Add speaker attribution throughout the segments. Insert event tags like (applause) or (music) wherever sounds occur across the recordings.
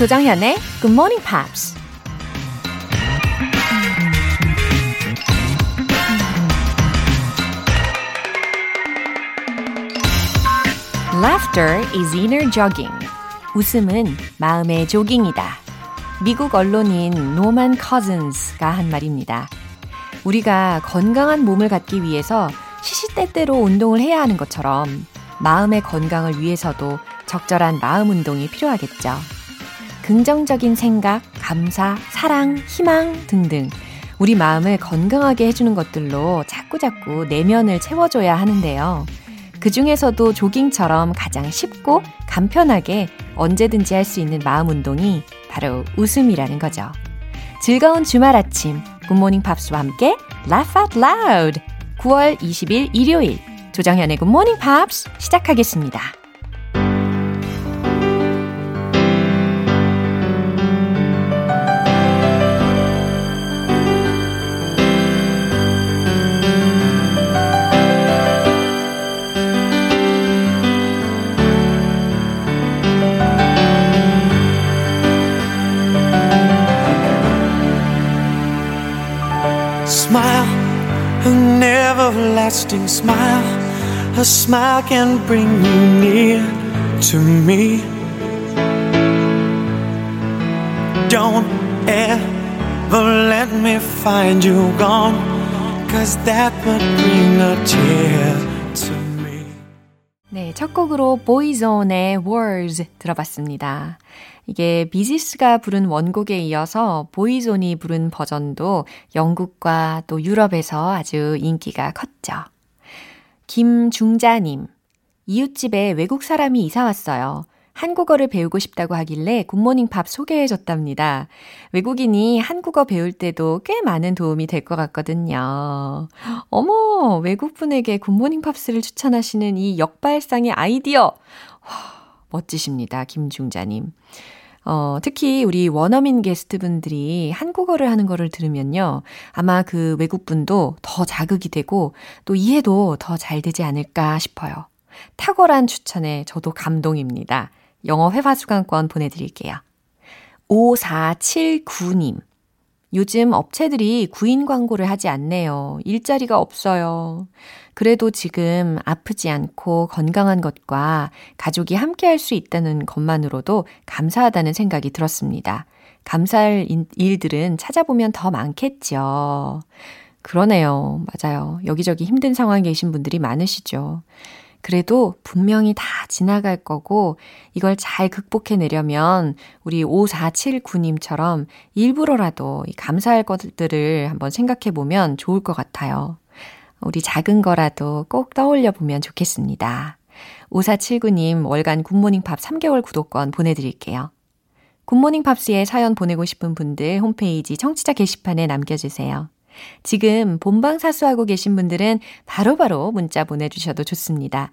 Speaker 1: 조정현의 Good Morning Pops. Laughter is inner jogging. 웃음은 마음의 조깅이다. 미국 언론인 노만 커즌스가 한 말입니다. 우리가 건강한 몸을 갖기 위해서 시시때때로 운동을 해야 하는 것처럼 마음의 건강을 위해서도 적절한 마음 운동이 필요하겠죠. 긍정적인 생각, 감사, 사랑, 희망 등등 우리 마음을 건강하게 해주는 것들로 자꾸자꾸 내면을 채워줘야 하는데요. 그 중에서도 조깅처럼 가장 쉽고 간편하게 언제든지 할 수 있는 마음 운동이 바로 웃음이라는 거죠. 즐거운 주말 아침, 굿모닝 팝스와 함께 Laugh Out Loud! 9월 20일 일요일, 조정현의 굿모닝 팝스 시작하겠습니다.
Speaker 2: Everlasting smile. A smile can bring you near to me. Don't ever let me find you gone, cause that would bring a tear to me.
Speaker 1: 네, 첫 곡으로 보이존의 Words 들어봤습니다. 이게 비지스가 부른 원곡에 이어서 보이존이 부른 버전도 영국과 또 유럽에서 아주 인기가 컸죠. 김중자님, 이웃집에 외국 사람이 이사 왔어요. 한국어를 배우고 싶다고 하길래 굿모닝 팝 소개해 줬답니다. 외국인이 한국어 배울 때도 꽤 많은 도움이 될 것 같거든요. 어머, 외국분에게 굿모닝 팝스를 추천하시는 이 역발상의 아이디어. 와, 멋지십니다. 김중자님. 어, 특히 우리 원어민 게스트분들이 한국어를 하는 거를 들으면요. 아마 그 외국분도 더 자극이 되고 또 이해도 더 잘 되지 않을까 싶어요. 탁월한 추천에 저도 감동입니다. 영어 회화 수강권 보내드릴게요. 5479님. 요즘 업체들이 구인 광고를 하지 않네요. 일자리가 없어요. 그래도 지금 아프지 않고 건강한 것과 가족이 함께 할 수 있다는 것만으로도 감사하다는 생각이 들었습니다. 감사할 일들은 찾아보면 더 많겠죠. 그러네요. 맞아요. 여기저기 힘든 상황에 계신 분들이 많으시죠. 그래도 분명히 다 지나갈 거고 이걸 잘 극복해내려면 우리 5479님처럼 일부러라도 감사할 것들을 한번 생각해 보면 좋을 것 같아요. 우리 작은 거라도 꼭 떠올려 보면 좋겠습니다. 5479님 월간 굿모닝 팝 3개월 구독권 보내드릴게요. 굿모닝 팝스에 사연 보내고 싶은 분들 홈페이지 청취자 게시판에 남겨주세요. 지금 본방 사수하고 계신 분들은 바로바로 바로 문자 보내주셔도 좋습니다.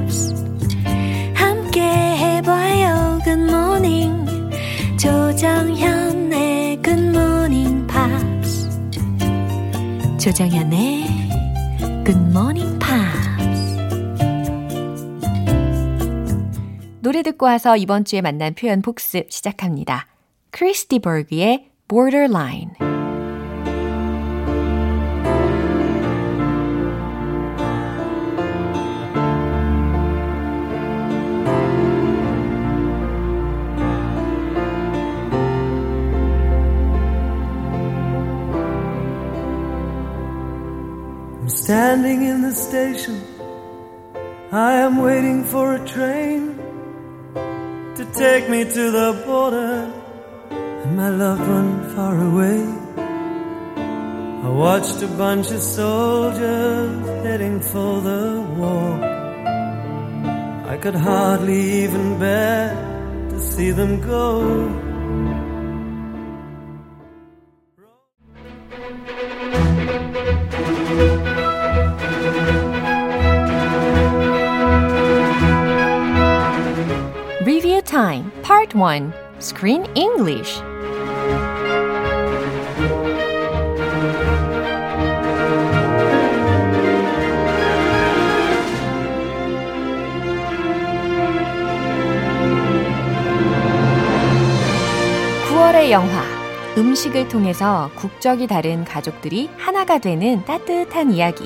Speaker 1: 조정현의 Morning Pops. 조정현의 Morning Pops. 노래 듣고 와서 이번 주에 만난 표현 복습 시작합니다. 크리스티 버그의 Borderline.
Speaker 2: Standing in the station, I am waiting for a train to take me to the border and my loved one far away. I watched a bunch of soldiers heading for the war. I could hardly even bear to see them go.
Speaker 1: Time Part 1 Screen English 의 영화 음식을 통해서 국적이 다른 가족들이 하나가 되는 따뜻한 이야기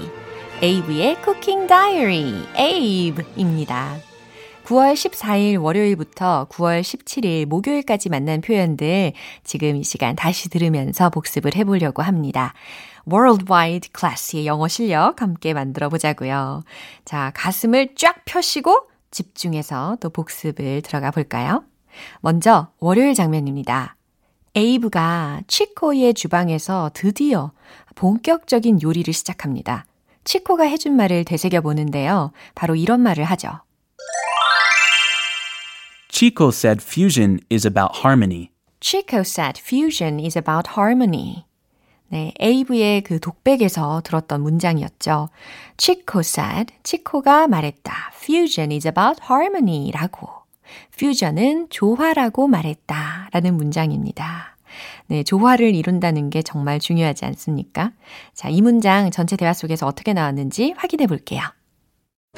Speaker 1: 에이브의 쿠킹 다이어리 에이브입니다. 9월 14일 월요일부터 9월 17일 목요일까지 만난 표현들 지금 이 시간 다시 들으면서 복습을 해보려고 합니다. Worldwide Class의 영어 실력 함께 만들어 보자고요. 자, 가슴을 쫙 펴시고 집중해서 또 복습을 들어가 볼까요? 먼저 월요일 장면입니다. 에이브가 치코의 주방에서 드디어 본격적인 요리를 시작합니다. 치코가 해준 말을 되새겨 보는데요. 바로 이런 말을 하죠.
Speaker 3: Chico said fusion is about harmony.
Speaker 1: Chico said fusion is about harmony. 네, 에이브의 그 독백에서 들었던 문장이었죠. Chico said, 치코가 말했다. Fusion is about harmony 라고. 퓨전은 조화라고 말했다. 라는 문장입니다. 네, 조화를 이룬다는 게 정말 중요하지 않습니까? 자, 이 문장 전체 대화 속에서 어떻게 나왔는지 확인해 볼게요.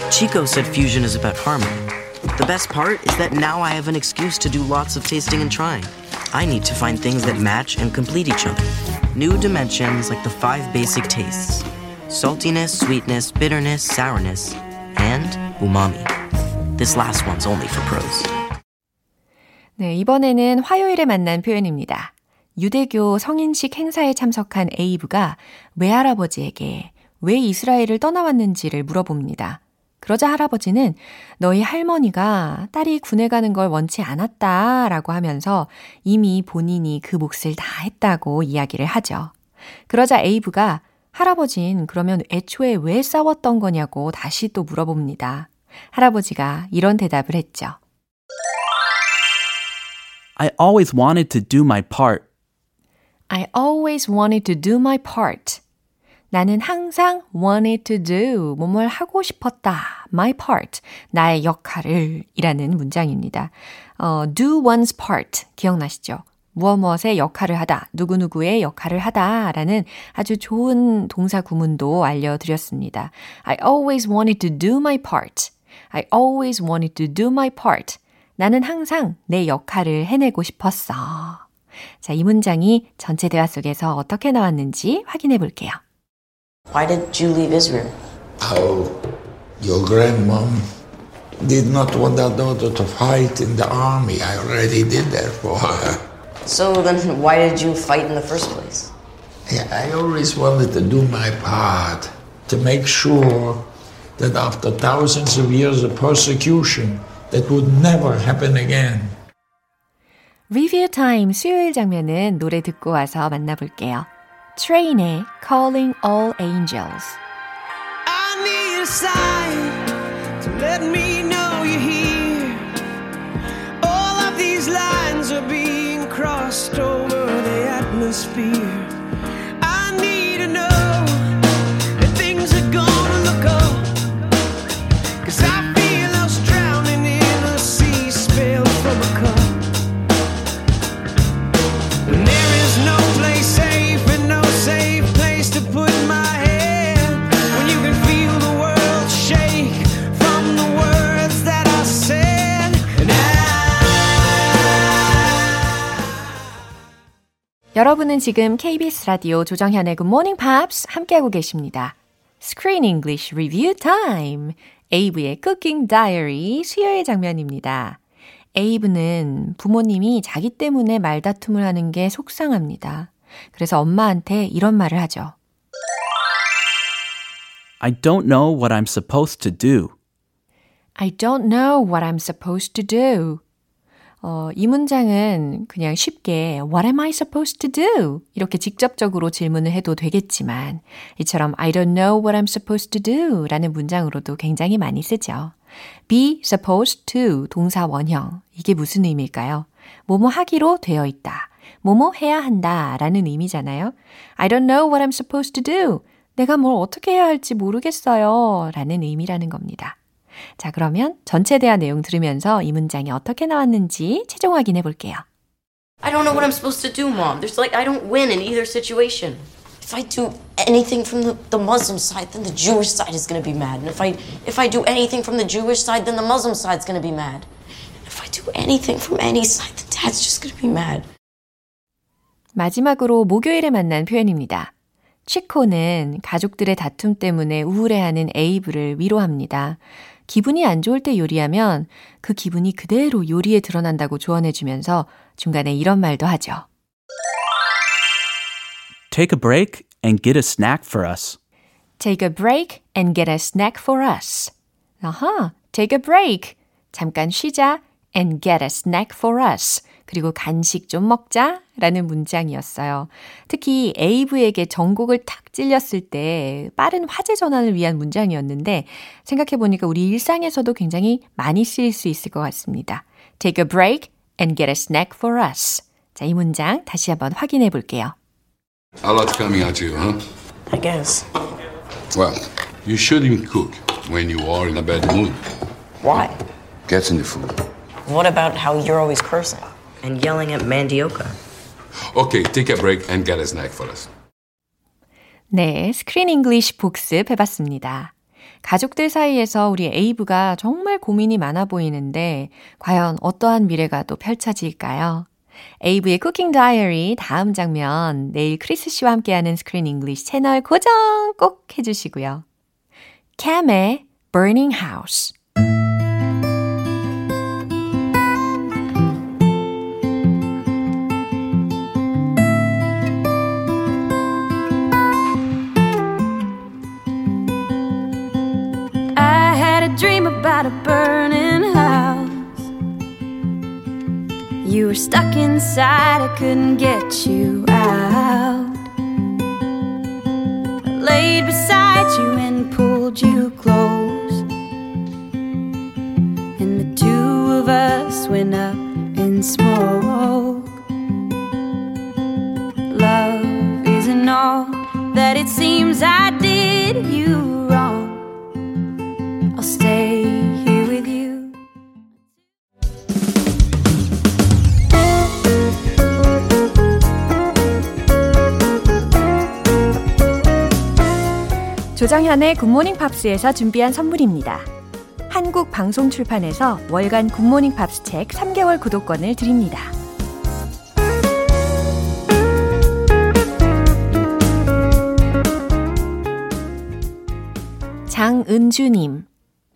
Speaker 4: Chico said fusion is about harmony. The best part is that now I have an excuse to do lots of tasting and trying. I need to find things that match and complete each other. New dimensions like the five basic tastes saltiness, sweetness, bitterness, sourness, and umami. This last one's only for pros.
Speaker 1: 네, 이번에는 화요일에 만난 표현입니다. 유대교 성인식 행사에 참석한 에이브가 외할아버지에게 왜 이스라엘을 떠나왔는지를 물어봅니다. 그러자 할아버지는 너희 할머니가 딸이 군에 가는 걸 원치 않았다 라고 하면서 이미 본인이 그 몫을 다 했다고 이야기를 하죠. 그러자 에이브가 할아버진 그러면 애초에 왜 싸웠던 거냐고 다시 또 물어봅니다. 할아버지가 이런 대답을 했죠.
Speaker 3: I always wanted to do my part.
Speaker 1: I always wanted to do my part. 나는 항상 wanted to do, 뭐뭘 하고 싶었다. My part, 나의 역할을 이라는 문장입니다. 어, do one's part, 기억나시죠? 무엇 무엇의 역할을 하다, 누구누구의 역할을 하다 라는 아주 좋은 동사 구문도 알려드렸습니다. I always wanted to do my part. I always wanted to do my part. 나는 항상 내 역할을 해내고 싶었어. 자, 이 문장이 전체 대화 속에서 어떻게 나왔는지 확인해 볼게요.
Speaker 4: Why did you leave Israel?
Speaker 5: Oh, your grandmom did not want her daughter to fight in the army. I already did that for her.
Speaker 4: So then, why did you fight in the first place?
Speaker 5: Yeah, I always wanted to do my part to make sure that after thousands of years of persecution, that would never happen again.
Speaker 1: 리뷰 타임 수요일 장면은 노래 듣고 와서 만나볼게요. Train의 Calling All Angels.
Speaker 2: Sign to let me know you're here. All of these lines are being crossed over the atmosphere.
Speaker 1: 여러분은 지금 KBS 라디오 조정현의 Good Morning Pops 함께하고 계십니다. Screen English Review Time. 에이브의 Cooking Diary 수요일 장면입니다. 에이브는 부모님이 자기 때문에 말다툼을 하는 게 속상합니다. 그래서 엄마한테 이런 말을 하죠.
Speaker 3: I don't know what I'm supposed to do.
Speaker 1: I don't know what I'm supposed to do. 어, 이 문장은 그냥 쉽게 What am I supposed to do? 이렇게 직접적으로 질문을 해도 되겠지만 이처럼 I don't know what I'm supposed to do 라는 문장으로도 굉장히 많이 쓰죠. be supposed to 동사 원형 이게 무슨 의미일까요? 뭐뭐 하기로 되어 있다. 뭐뭐 해야 한다 라는 의미잖아요. I don't know what I'm supposed to do. 내가 뭘 어떻게 해야 할지 모르겠어요 라는 의미라는 겁니다. 자, 그러면 전체 대화 내용 들으면서 이 문장이 어떻게 나왔는지 최종 확인해 볼게요.
Speaker 6: I don't know what I'm supposed to do, Mom. There's like, I don't win in either situation. If I do anything from the, the Muslim side, then the Jewish side is going to be mad. And if I, if I do anything from the Jewish side, then the Muslim side's going to be mad. If I do anything from any side, then Dad's just going to be mad.
Speaker 1: 마지막으로 목요일에 만난 표현입니다. 치코는 가족들의 다툼 때문에 우울해하는 에이브를 위로합니다. 기분이 안 좋을 때 요리하면 그 기분이 그대로 요리에 드러난다고 조언해주면서 중간에 이런 말도 하죠.
Speaker 3: Take a break and get a snack for us.
Speaker 1: Take a break and get a snack for us. 아하, take a break. 잠깐 쉬자 and get a snack for us. 그리고 간식 좀 먹자 라는 문장이었어요. 특히 에이브에게 전곡을 탁 찔렸을 때 빠른 화제 전환을 위한 문장이었는데 생각해보니까 우리 일상에서도 굉장히 많이 쓰일 수 있을 것 같습니다. Take a break and get a snack for us. 자, 이 문장 다시 한번 확인해 볼게요.
Speaker 7: A lot coming at you, huh?
Speaker 6: I guess.
Speaker 7: Well, you shouldn't cook when you are in a bad mood.
Speaker 6: Why?
Speaker 7: Gets in the food.
Speaker 6: What about how you're always cursing?
Speaker 4: And yelling at Mandioca.
Speaker 7: Okay, take a break and get a snack for us.
Speaker 1: 네, screen English 복습 해봤습니다. 가족들 사이에서 우리 에이브가 정말 고민이 많아 보이는데 과연 어떠한 미래가 또 펼쳐질까요? 에이브의 쿠킹 다이어리 다음 장면 내일 크리스 씨와 함께하는 screen English 채널 고정 꼭 해주시고요. 캠의 Burning House
Speaker 8: about a burning house. You were stuck inside, I couldn't get you out. I laid beside you and pulled you close. And the two of us went up in smoke. Love isn't all that it seems I did you
Speaker 1: 조정현의 굿모닝 팝스에서 준비한 선물입니다. 한국 방송 출판에서 월간 굿모닝 팝스 책 3개월 구독권을 드립니다. 장은주님,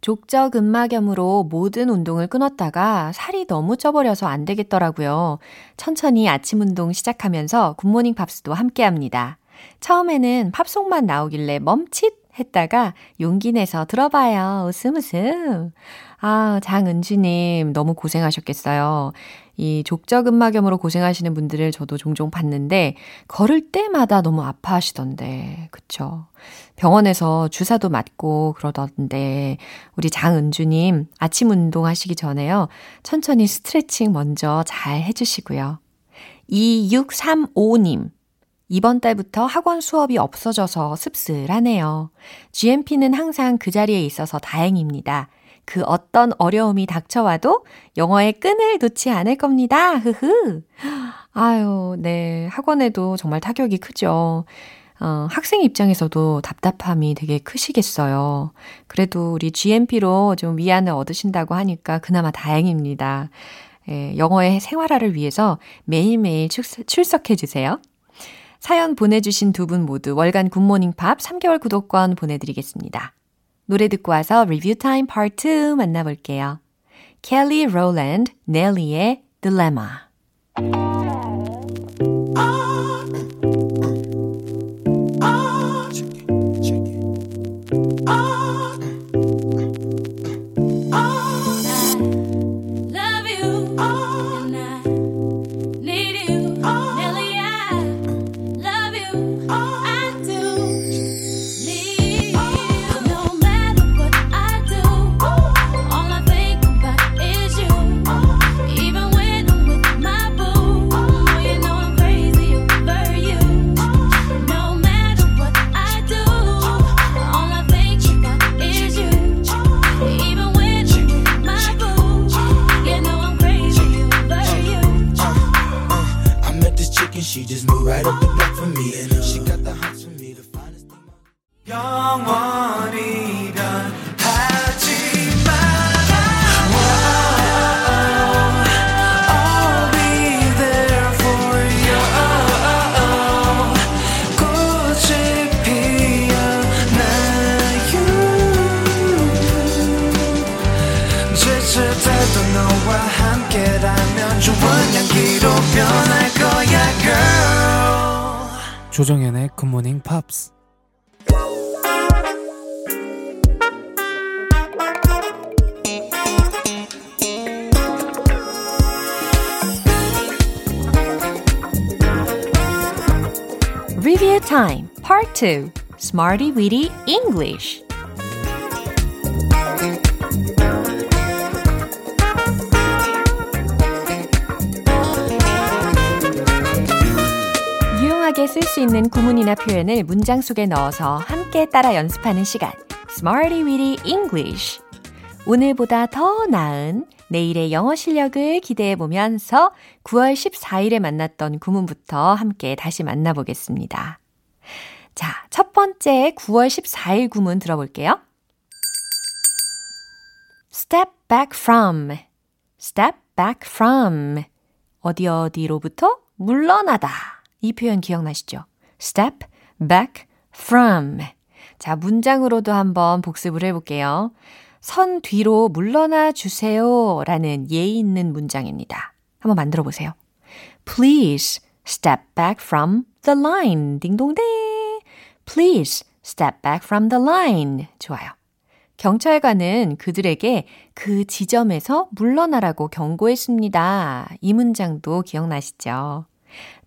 Speaker 1: 족저근막염으로 모든 운동을 끊었다가 살이 너무 쪄버려서 안 되겠더라고요. 천천히 아침 운동 시작하면서 굿모닝 팝스도 함께 합니다. 처음에는 팝송만 나오길래 멈칫 했다가 용기 내서 들어봐요. 웃음 웃음. 아, 장은주님, 너무 고생하셨겠어요. 이 족저근막염으로 고생하시는 분들을 저도 종종 봤는데, 걸을 때마다 너무 아파하시던데, 그쵸? 병원에서 주사도 맞고 그러던데, 우리 장은주님, 아침 운동 하시기 전에요. 천천히 스트레칭 먼저 잘 해주시고요. 2635님, 이번 달부터 학원 수업이 없어져서 씁쓸하네요. GMP는 항상 그 자리에 있어서 다행입니다. 그 어떤 어려움이 닥쳐와도 영어의 끈을 놓지 않을 겁니다. 흐흐. 아유, 네. 학원에도 정말 타격이 크죠. 어, 학생 입장에서도 답답함이 되게 크시겠어요. 그래도 우리 GMP로 좀 위안을 얻으신다고 하니까 그나마 다행입니다. 예, 영어의 생활화를 위해서 매일매일 출석, 출석해 주세요. 사연 보내주신 두 분 모두 월간 굿모닝 팝 3개월 구독권 보내드리겠습니다. 노래 듣고 와서 review time part 2 만나볼게요. 켈리 롤랜드, 넬리의
Speaker 2: Dilemma
Speaker 9: 조정연의 굿모닝 팝스
Speaker 1: Review Time Part 2 Smarty Weedy English 수 있는 구문이나 표현을 문장 속에 넣어서 함께 따라 연습하는 시간 Smarty Weedy English 오늘보다 더 나은 내일의 영어 실력을 기대해 보면서 9월 14일에 만났던 구문부터 함께 다시 만나보겠습니다. 자, 첫 번째 9월 14일 구문 들어볼게요. step back from, step back from. 어디 어디로부터 물러나다. 이 표현 기억나시죠? step back from. 자, 문장으로도 한번 복습을 해볼게요. 선 뒤로 물러나 주세요 라는 예의 있는 문장입니다. 한번 만들어 보세요. Please step back from the line. 딩동댕. Please step back from the line. 좋아요. 경찰관은 그들에게 그 지점에서 물러나라고 경고했습니다. 이 문장도 기억나시죠?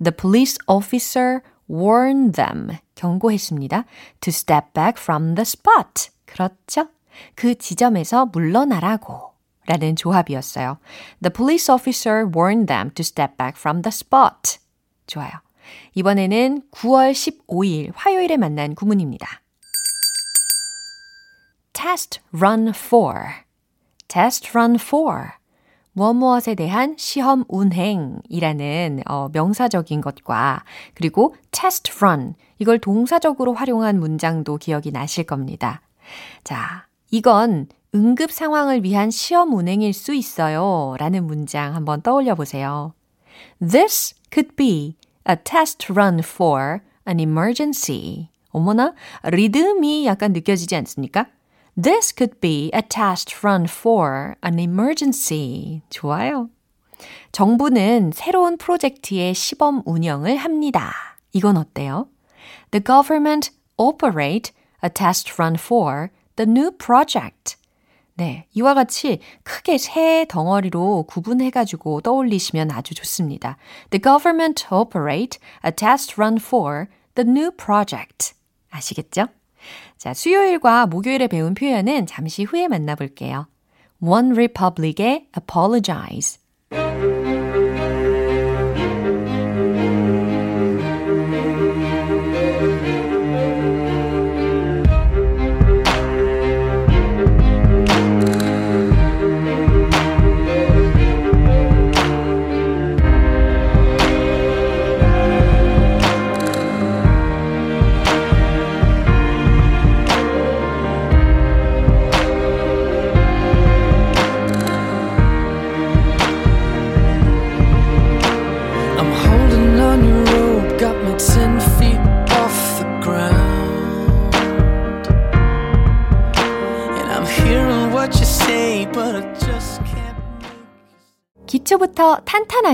Speaker 1: The police officer warned them. 경고했습니다. To step back from the spot. 그렇죠? 그 지점에서 물러나라고 라는 조합이었어요. The police officer warned them to step back from the spot. 좋아요. 이번에는 9월 15일 화요일에 만난 구문입니다. test run for. test run for. 무엇무엇에 대한 시험 운행이라는 어, 명사적인 것과 그리고 test run 이걸 동사적으로 활용한 문장도 기억이 나실 겁니다. 자, 이건 응급 상황을 위한 시험 운행일 수 있어요. 라는 문장 한번 떠올려 보세요. This could be a test run for an emergency. 어머나, 리듬이 약간 느껴지지 않습니까? This could be a test run for an emergency. 좋아요. 정부는 새로운 프로젝트의 시범 운영을 합니다. 이건 어때요? The government operate a test run for the new project. 네, 이와 같이 크게 세 덩어리로 구분해가지고 떠올리시면 아주 좋습니다. The government operate a test run for the new project. 아시겠죠? 자, 수요일과 목요일에 배운 표현은 잠시 후에 만나볼게요. One Republic의 apologize.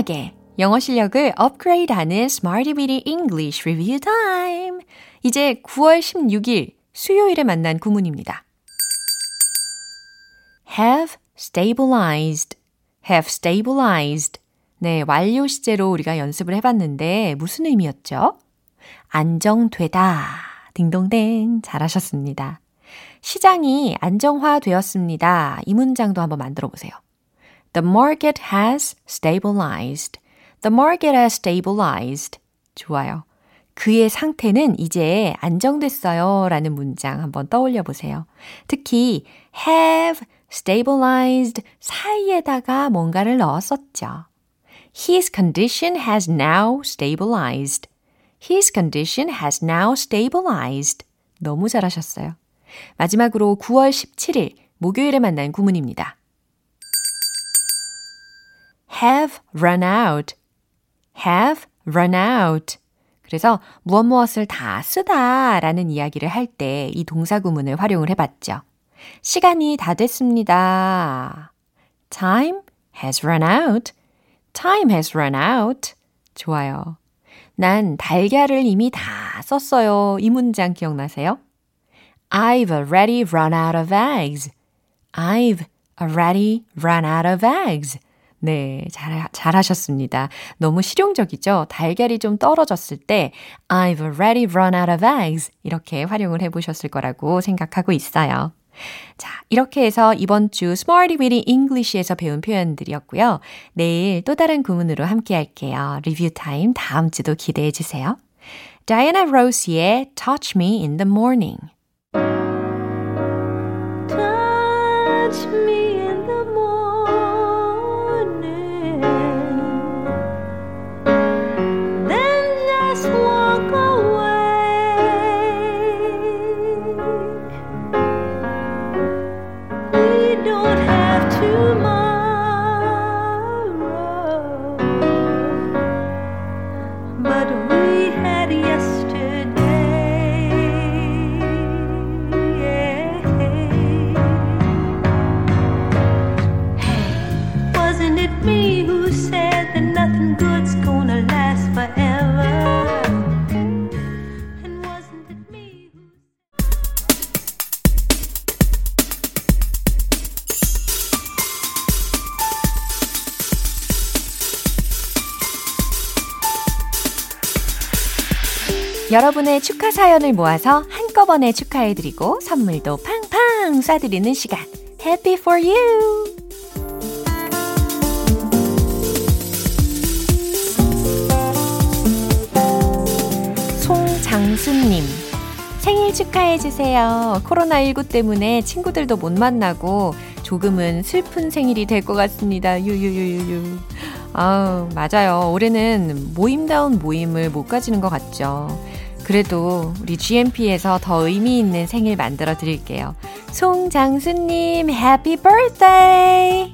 Speaker 1: 탄탄하게 영어 실력을 업그레이드하는 Smarty Weedy English Review Time. 이제 9월 16일 수요일에 만난 구문입니다. have stabilized, have stabilized. 네, 완료 시제로 우리가 연습을 해봤는데 무슨 의미였죠? 안정되다. 딩동댕. 잘하셨습니다. 시장이 안정화되었습니다. 이 문장도 한번 만들어 보세요. The market has stabilized. The market has stabilized. 좋아요. 그의 상태는 이제 안정됐어요. 라는 문장 한번 떠올려 보세요. 특히 have stabilized 사이에다가 뭔가를 넣었었죠. His condition has now stabilized. His condition has now stabilized. 너무 잘하셨어요. 마지막으로 9월 17일 목요일에 만난 구문입니다. Have run out. have run out. 그래서 무엇 무엇을 다 쓰다 라는 이야기를 할 때 이 동사 구문을 활용을 해봤죠. 시간이 다 됐습니다. Time has run out. Time has run out. 좋아요. 난 달걀을 이미 다 썼어요. 이 문장 기억나세요? I've already run out of eggs. I've already run out of eggs. 네, 잘, 잘하셨습니다. 너무 실용적이죠? 달걀이 좀 떨어졌을 때 I've already run out of eggs 이렇게 활용을 해보셨을 거라고 생각하고 있어요. 자, 이렇게 해서 이번 주 Smarty Weedy English에서 배운 표현들이었고요. 내일 또 다른 구문으로 함께 할게요. 리뷰 타임 다음 주도 기대해 주세요. Diana Rose의 Touch Me in the Morning 여러분의 축하 사연을 모아서 한꺼번에 축하해드리고 선물도 팡팡 쏴드리는 시간. Happy for you! 송장수님. 생일 축하해주세요. 코로나19 때문에 친구들도 못 만나고 조금은 슬픈 생일이 될 것 같습니다. 유유유유유. 아 맞아요. 올해는 모임다운 모임을 못 가지는 것 같죠. 그래도 우리 GMP에서 더 의미 있는 생일 만들어 드릴게요. 송장수님, Happy birthday!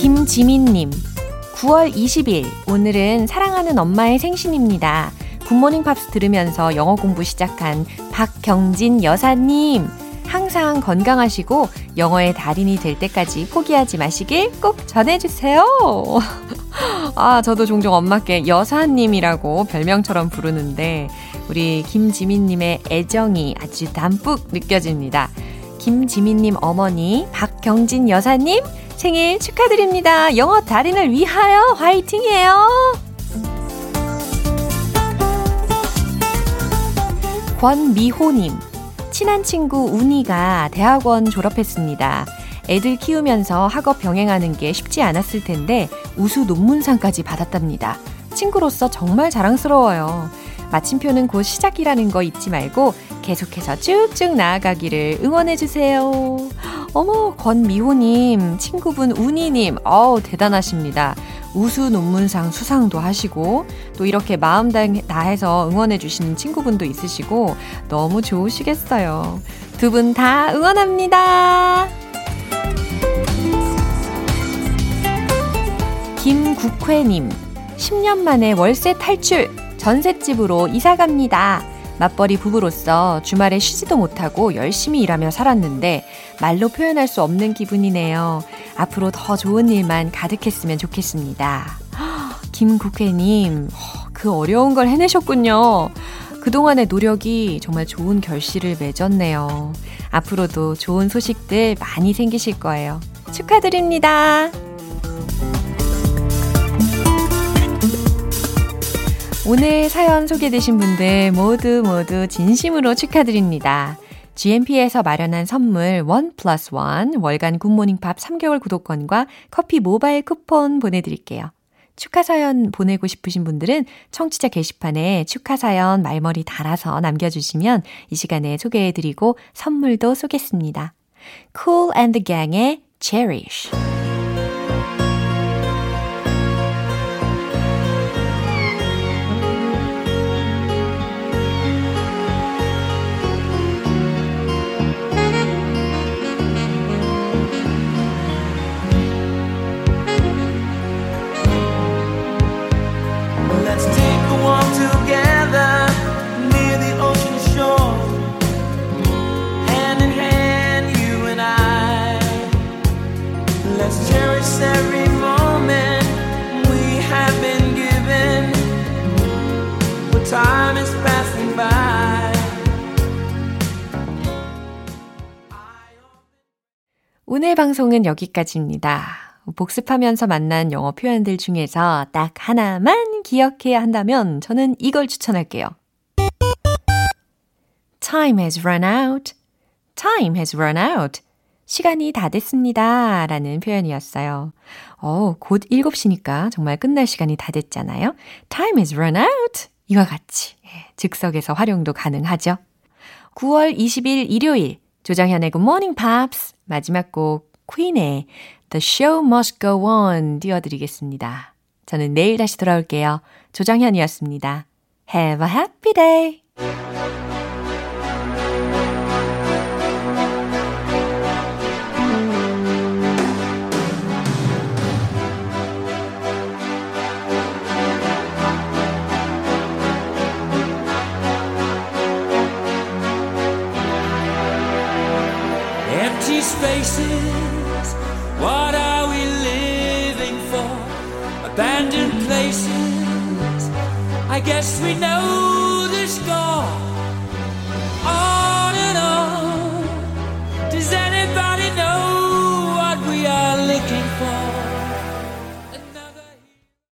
Speaker 1: 김지민님, 9월 20일, 오늘은 사랑하는 엄마의 생신입니다. 굿모닝 팝스 들으면서 영어 공부 시작한 박경진 여사님, 항상 건강하시고 영어의 달인이 될 때까지 포기하지 마시길 꼭 전해주세요. (laughs) 아, 저도 종종 엄마께 여사님이라고 별명처럼 부르는데, 우리 김지민님의 애정이 아주 담뿍 느껴집니다. 김지민님 어머니, 박경진 여사님, 생일 축하드립니다. 영어 달인을 위하여 화이팅이에요! 권미호님, 친한 친구 운이가 대학원 졸업했습니다. 애들 키우면서 학업 병행하는 게 쉽지 않았을 텐데 우수 논문상까지 받았답니다. 친구로서 정말 자랑스러워요. 마침표는 곧 시작이라는 거 잊지 말고 계속해서 쭉쭉 나아가기를 응원해주세요. 어머, 권미호님, 친구분 운이님, 어우, 대단하십니다. 우수 논문상 수상도 하시고, 또 이렇게 마음 다해서 응원해주시는 친구분도 있으시고, 너무 좋으시겠어요. 두 분 다 응원합니다. 국회님, 10년 만에 월세 탈출, 전셋집으로 이사 갑니다. 맞벌이 부부로서 주말에 쉬지도 못하고 열심히 일하며 살았는데 말로 표현할 수 없는 기분이네요. 앞으로 더 좋은 일만 가득했으면 좋겠습니다. (gasps) 김 국회님, 그 어려운 걸 해내셨군요. 그동안의 노력이 정말 좋은 결실을 맺었네요. 앞으로도 좋은 소식들 많이 생기실 거예요. 축하드립니다. 오늘 사연 소개되신 분들 모두 모두 진심으로 축하드립니다. GMP에서 마련한 선물 원 플러스 원 월간 굿모닝 팝 3개월 구독권과 커피 모바일 쿠폰 보내드릴게요. 축하 사연 보내고 싶으신 분들은 청취자 게시판에 축하 사연 말머리 달아서 남겨주시면 이 시간에 소개해드리고 선물도 쏘겠습니다. Cool and the Gang의 Cherish. 방송은 여기까지입니다. 복습하면서 만난 영어 표현들 중에서 딱 하나만 기억해야 한다면 저는 이걸 추천할게요. Time has run out. Time has run out. 시간이 다 됐습니다. 라는 표현이었어요. 어, 곧 7시니까 정말 끝날 시간이 다 됐잖아요. Time has run out. 이와 같이 예, 즉석에서 활용도 가능하죠. 9월 20일 일요일 조정현의 Good Morning Pops 마지막 곡 퀸의 The Show Must Go On 띄워드리겠습니다. 저는 내일 다시 돌아올게요. 조정현이었습니다. Have a happy day!
Speaker 10: Guess we know